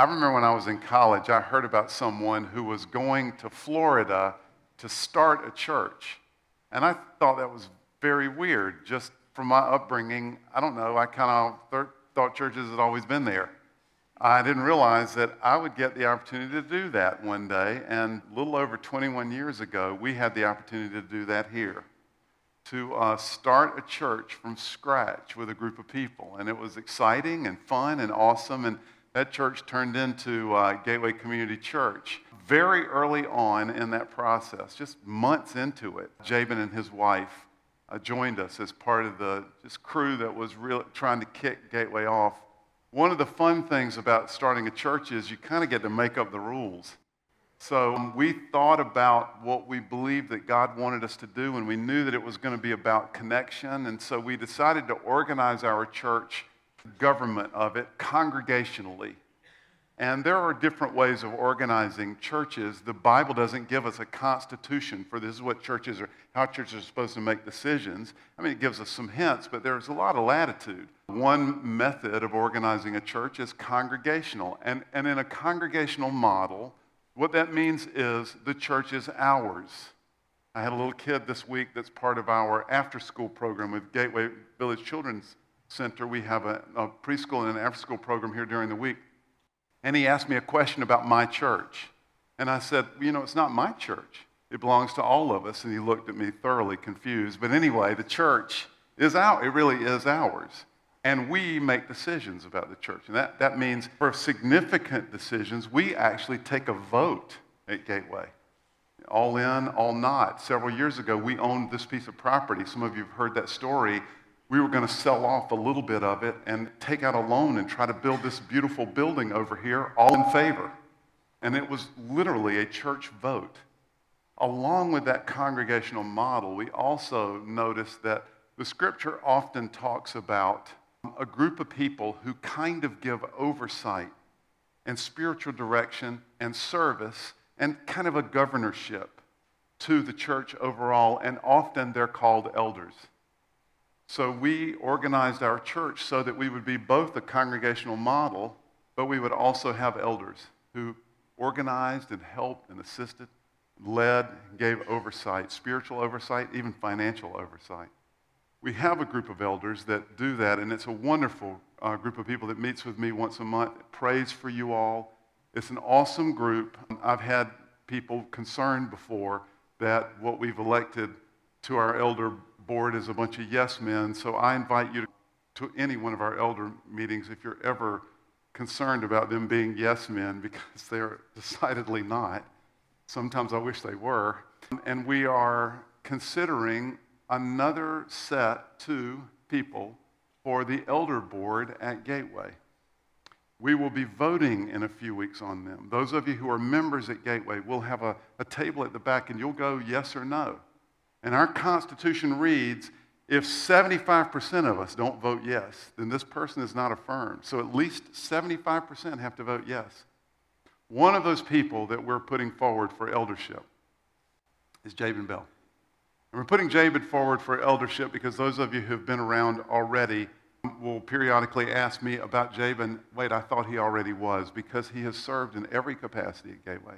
I remember when I was in college, I heard about someone who was going to Florida to start a church. And I thought that was very weird. Just from my upbringing, I don't know, I kind of thought churches had always been there. I didn't realize that I would get the opportunity to do that one day. And a little over 21 years ago, we had the opportunity to do that here to uh, start a church from scratch with a group of people. And it was exciting and fun and awesome. And that church turned into uh, Gateway Community Church. Very early on in that process, just months into it, Jabin and his wife uh, joined us as part of the just crew that was really trying to kick Gateway off. One of the fun things about starting a church is you kind of get to make up the rules. So um, we thought about what we believed that God wanted us to do, and we knew that it was going to be about connection. And so we decided to organize our church government of it congregationally. And there are different ways of organizing churches. The Bible doesn't give us a constitution for this is what churches are, how churches are supposed to make decisions. I mean, it gives us some hints, but there's a lot of latitude. One method of organizing a church is congregational. And, and in a congregational model, what that means is the church is ours. I had a little kid this week that's part of our after school program with Gateway Village Children's Center. We have a, a preschool and an after school program here during the week. And he asked me a question about my church. And I said, You know, it's not my church. It belongs to all of us. And he looked at me thoroughly confused. But anyway, the church is out. It really is ours. And we make decisions about the church. And that, that means for significant decisions, we actually take a vote at Gateway. All in, all not. Several years ago, we owned this piece of property. Some of you have heard that story. We were going to sell off a little bit of it and take out a loan and try to build this beautiful building over here, all in favor. And it was literally a church vote. Along with that congregational model, we also noticed that the scripture often talks about a group of people who kind of give oversight and spiritual direction and service and kind of a governorship to the church overall, and often they're called elders. So we organized our church so that we would be both a congregational model, but we would also have elders who organized and helped and assisted, led, gave oversight, spiritual oversight, even financial oversight we have a group of elders that do that, and it's a wonderful uh, group of people that meets with me once a month, prays for you all. It's an awesome group. I've had people concerned before that what we've elected to our elder board is a bunch of yes men, so I invite you to, any one of our elder meetings if you're ever concerned about them being yes men, because they're decidedly not. Sometimes I wish they were. And we are considering another set two people for the elder board at Gateway. We will be voting in a few weeks on them. Those of you who are members at Gateway will have a, a table at the back and you'll go yes or no. And our Constitution reads if 75% of us don't vote yes, then this person is not affirmed. So at least 75% have to vote yes. One of those people that we're putting forward for eldership is Jabin Bell. And we're putting Jabin forward for eldership because those of you who've been around already will periodically ask me about Jabin. Wait, I thought he already was because he has served in every capacity at Gateway.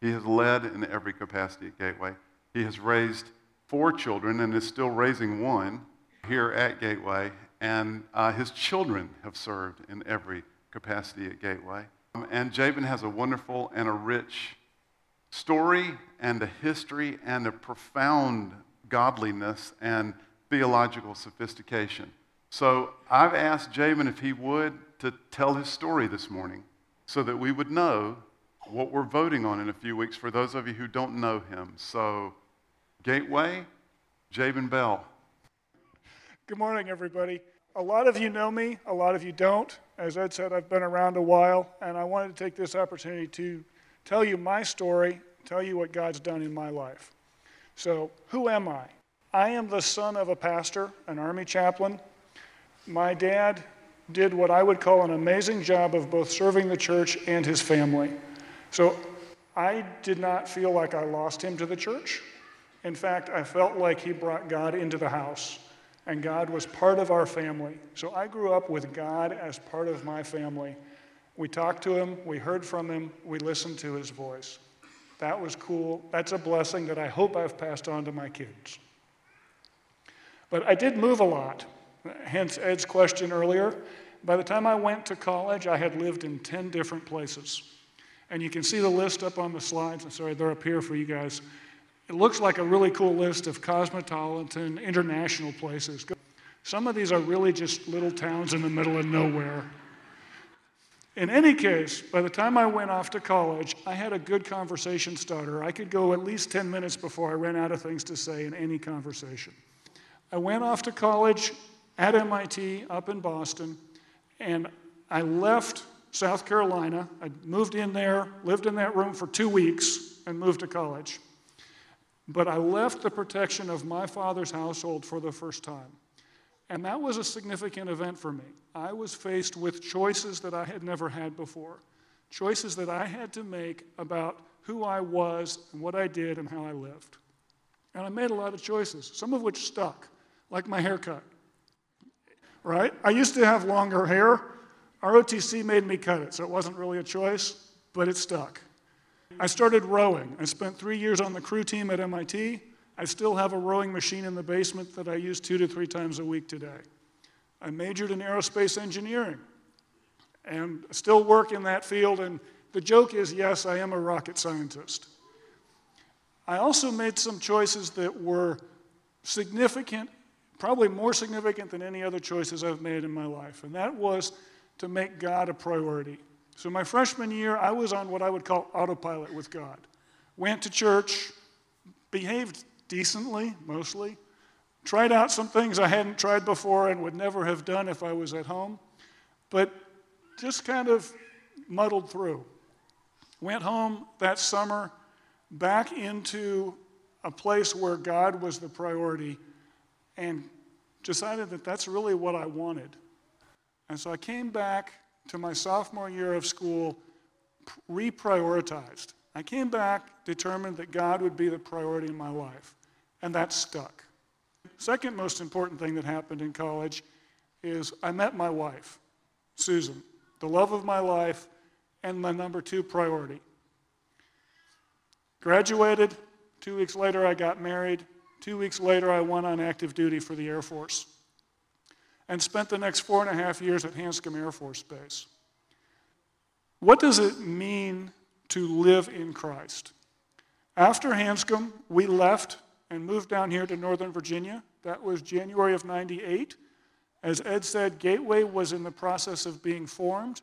He has led in every capacity at Gateway. He has raised four children and is still raising one here at Gateway. And uh, his children have served in every capacity at Gateway. And Jabin has a wonderful and a rich story and a history and a profound godliness and theological sophistication. So I've asked Jabin if he would to tell his story this morning so that we would know what we're voting on in a few weeks for those of you who don't know him. So, Gateway, Jabin Bell. Good morning, everybody. A lot of you know me, a lot of you don't. As Ed said, I've been around a while, and I wanted to take this opportunity to tell you my story, tell you what God's done in my life. So, who am I? I am the son of a pastor, an army chaplain. My dad did what I would call an amazing job of both serving the church and his family. So, I did not feel like I lost him to the church. In fact, I felt like he brought God into the house, and God was part of our family. So I grew up with God as part of my family. We talked to him, we heard from him, we listened to his voice. That was cool. That's a blessing that I hope I've passed on to my kids. But I did move a lot, hence Ed's question earlier. By the time I went to college, I had lived in 10 different places. And you can see the list up on the slides. I'm sorry, they're up here for you guys. It looks like a really cool list of cosmopolitan international places. Some of these are really just little towns in the middle of nowhere. In any case, by the time I went off to college, I had a good conversation starter. I could go at least 10 minutes before I ran out of things to say in any conversation. I went off to college at MIT up in Boston, and I left South Carolina. I moved in there, lived in that room for two weeks, and moved to college. But I left the protection of my father's household for the first time. And that was a significant event for me. I was faced with choices that I had never had before, choices that I had to make about who I was and what I did and how I lived. And I made a lot of choices, some of which stuck like my haircut. Right? I used to have longer hair. ROTC made me cut it, so it wasn't really a choice, but it stuck. I started rowing. I spent three years on the crew team at MIT. I still have a rowing machine in the basement that I use two to three times a week today. I majored in aerospace engineering and still work in that field. And the joke is yes, I am a rocket scientist. I also made some choices that were significant probably more significant than any other choices I've made in my life, and that was to make God a priority. So, my freshman year, I was on what I would call autopilot with God. Went to church, behaved decently, mostly, tried out some things I hadn't tried before and would never have done if I was at home, but just kind of muddled through. Went home that summer back into a place where God was the priority and decided that that's really what I wanted. And so I came back to my sophomore year of school reprioritized. I came back determined that God would be the priority in my life, and that stuck. Second most important thing that happened in college is I met my wife, Susan, the love of my life and my number two priority. Graduated, two weeks later, I got married, Two weeks later, I went on active duty for the Air Force and spent the next four and a half years at Hanscom Air Force Base. What does it mean to live in Christ? After Hanscom, we left and moved down here to Northern Virginia. That was January of 98. As Ed said, Gateway was in the process of being formed.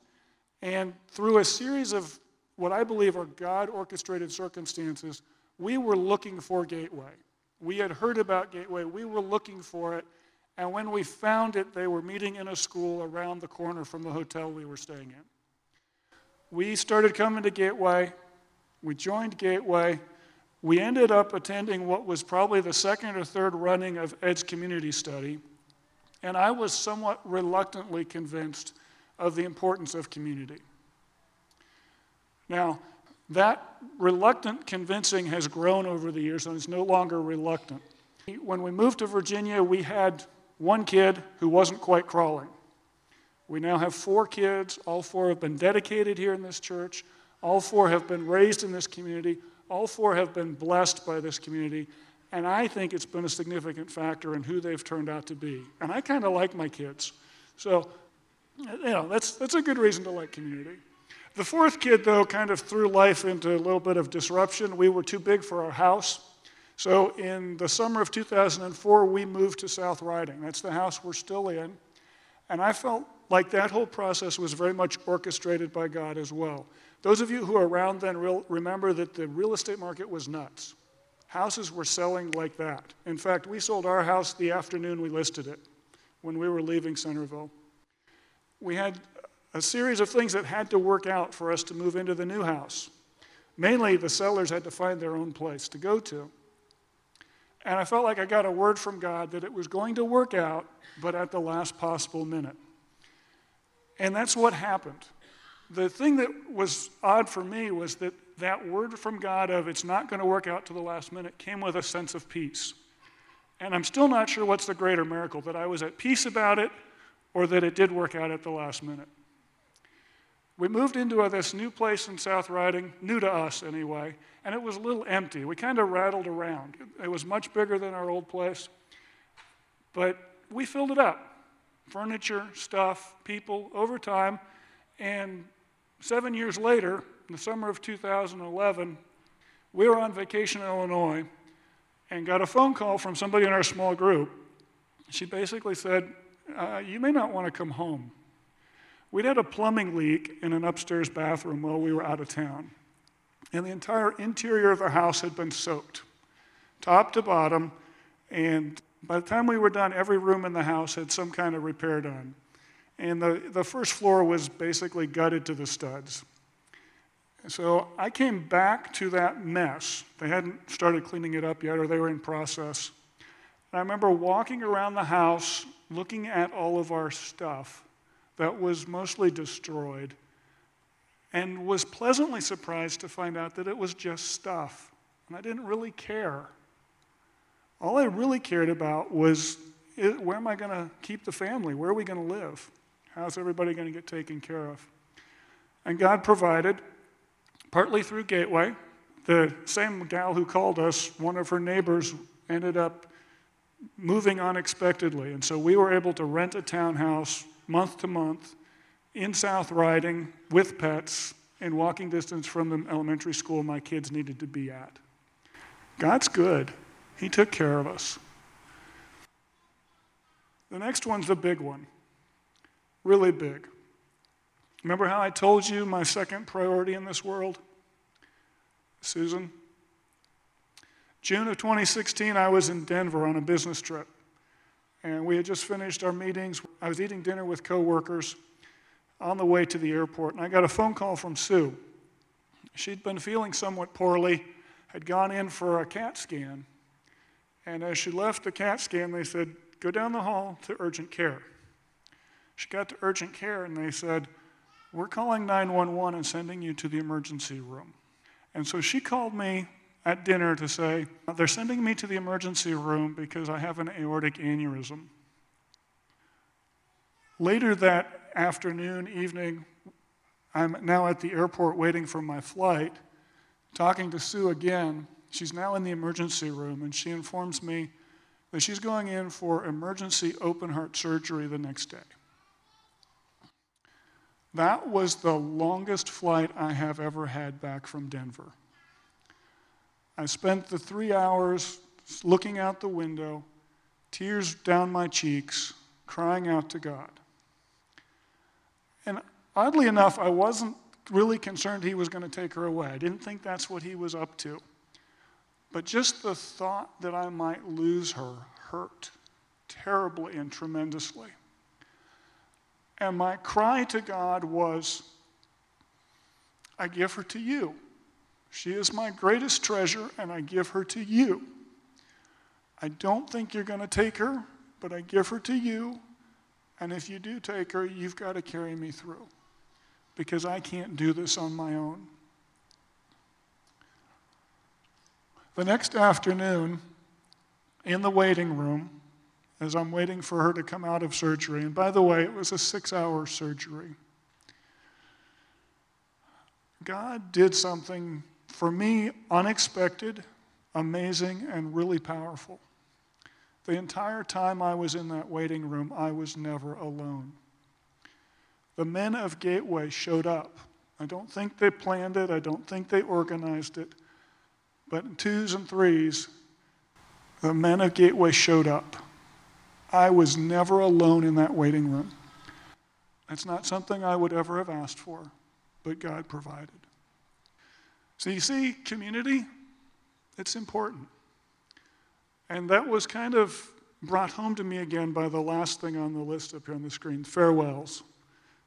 And through a series of what I believe are God orchestrated circumstances, we were looking for Gateway. We had heard about Gateway, we were looking for it, and when we found it, they were meeting in a school around the corner from the hotel we were staying in. We started coming to Gateway, we joined Gateway. We ended up attending what was probably the second or third running of Ed's community study, and I was somewhat reluctantly convinced of the importance of community. Now, that reluctant convincing has grown over the years and is no longer reluctant. When we moved to Virginia, we had one kid who wasn't quite crawling. We now have four kids. All four have been dedicated here in this church. All four have been raised in this community. All four have been blessed by this community. And I think it's been a significant factor in who they've turned out to be. And I kind of like my kids. So, you know, that's, that's a good reason to like community. The fourth kid, though, kind of threw life into a little bit of disruption. We were too big for our house. So in the summer of 2004, we moved to South Riding. That's the house we're still in. And I felt like that whole process was very much orchestrated by God as well. Those of you who are around then real, remember that the real estate market was nuts. Houses were selling like that. In fact, we sold our house the afternoon we listed it when we were leaving Centreville. We had a series of things that had to work out for us to move into the new house. Mainly, the sellers had to find their own place to go to. And I felt like I got a word from God that it was going to work out, but at the last possible minute. And that's what happened. The thing that was odd for me was that that word from God of it's not going to work out to the last minute came with a sense of peace. And I'm still not sure what's the greater miracle that I was at peace about it or that it did work out at the last minute. We moved into this new place in South Riding, new to us anyway, and it was a little empty. We kind of rattled around. It was much bigger than our old place, but we filled it up furniture, stuff, people over time. And seven years later, in the summer of 2011, we were on vacation in Illinois and got a phone call from somebody in our small group. She basically said, uh, You may not want to come home. We'd had a plumbing leak in an upstairs bathroom while we were out of town, and the entire interior of the house had been soaked, top to bottom, and by the time we were done, every room in the house had some kind of repair done. And the, the first floor was basically gutted to the studs. So I came back to that mess. They hadn't started cleaning it up yet, or they were in process. And I remember walking around the house looking at all of our stuff that was mostly destroyed and was pleasantly surprised to find out that it was just stuff. And I didn't really care. All I really cared about was where am I going to keep the family? Where are we going to live? How's everybody going to get taken care of? And God provided, partly through Gateway. The same gal who called us, one of her neighbors, ended up moving unexpectedly. And so we were able to rent a townhouse month to month in South Riding with pets and walking distance from the elementary school my kids needed to be at. God's good. He took care of us. The next one's the big one, really big. Remember how I told you my second priority in this world? Susan? June of 2016, I was in Denver on a business trip. And we had just finished our meetings. I was eating dinner with coworkers on the way to the airport, and I got a phone call from Sue. She'd been feeling somewhat poorly, had gone in for a CAT scan, and as she left the CAT scan, they said, Go down the hall to urgent care. She got to urgent care, and they said, We're calling 911 and sending you to the emergency room. And so she called me at dinner to say, They're sending me to the emergency room because I have an aortic aneurysm. Later that afternoon, evening, I'm now at the airport waiting for my flight, talking to Sue again She's now in the emergency room, and she informs me that she's going in for emergency open heart surgery the next day. That was the longest flight I have ever had back from Denver. I spent the three hours looking out the window, tears down my cheeks, crying out to God. And oddly enough, I wasn't really concerned he was going to take her away. I didn't think that's what he was up to. But just the thought that I might lose her hurt terribly and tremendously. And my cry to God was, I give her to you. She is my greatest treasure, and I give her to you. I don't think you're going to take her, but I give her to you. And if you do take her, you've got to carry me through because I can't do this on my own. The next afternoon, in the waiting room, as I'm waiting for her to come out of surgery, and by the way, it was a six hour surgery, God did something for me unexpected, amazing, and really powerful. The entire time I was in that waiting room, I was never alone. The men of Gateway showed up. I don't think they planned it, I don't think they organized it. But in twos and threes, the men of Gateway showed up. I was never alone in that waiting room. That's not something I would ever have asked for, but God provided. So you see, community, it's important. And that was kind of brought home to me again by the last thing on the list up here on the screen farewells.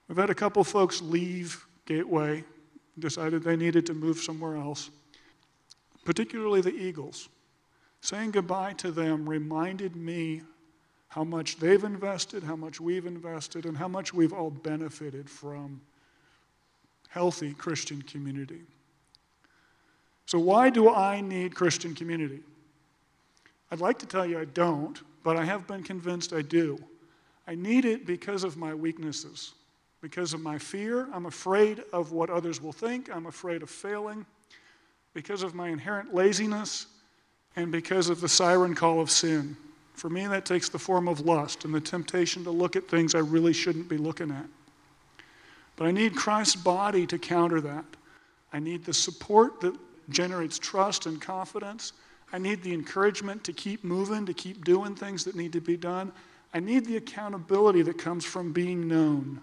We've had a couple folks leave Gateway, decided they needed to move somewhere else particularly the Eagles. Saying goodbye to them reminded me how much they've invested, how much we've invested, and how much we've all benefited from healthy Christian community. So, why do I need Christian community? I'd like to tell you I don't, but I have been convinced I do. I need it because of my weaknesses. Because of my fear, I'm afraid of what others will think, I'm afraid of failing. Because of my inherent laziness, and because of the siren call of sin. For me, that takes the form of lust and the temptation to look at things I really shouldn't be looking at. But I need Christ's body to counter that. I need the support that generates trust and confidence. I need the encouragement to keep moving, to keep doing things that need to be done. I need the accountability that comes from being known,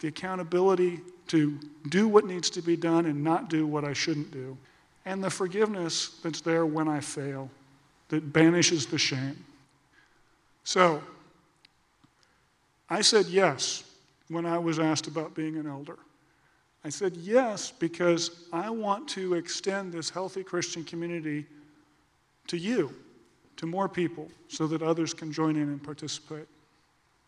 the accountability to do what needs to be done and not do what I shouldn't do, and the forgiveness that's there when I fail, that banishes the shame. So, I said yes when I was asked about being an elder. I said yes because I want to extend this healthy Christian community to you, to more people, so that others can join in and participate.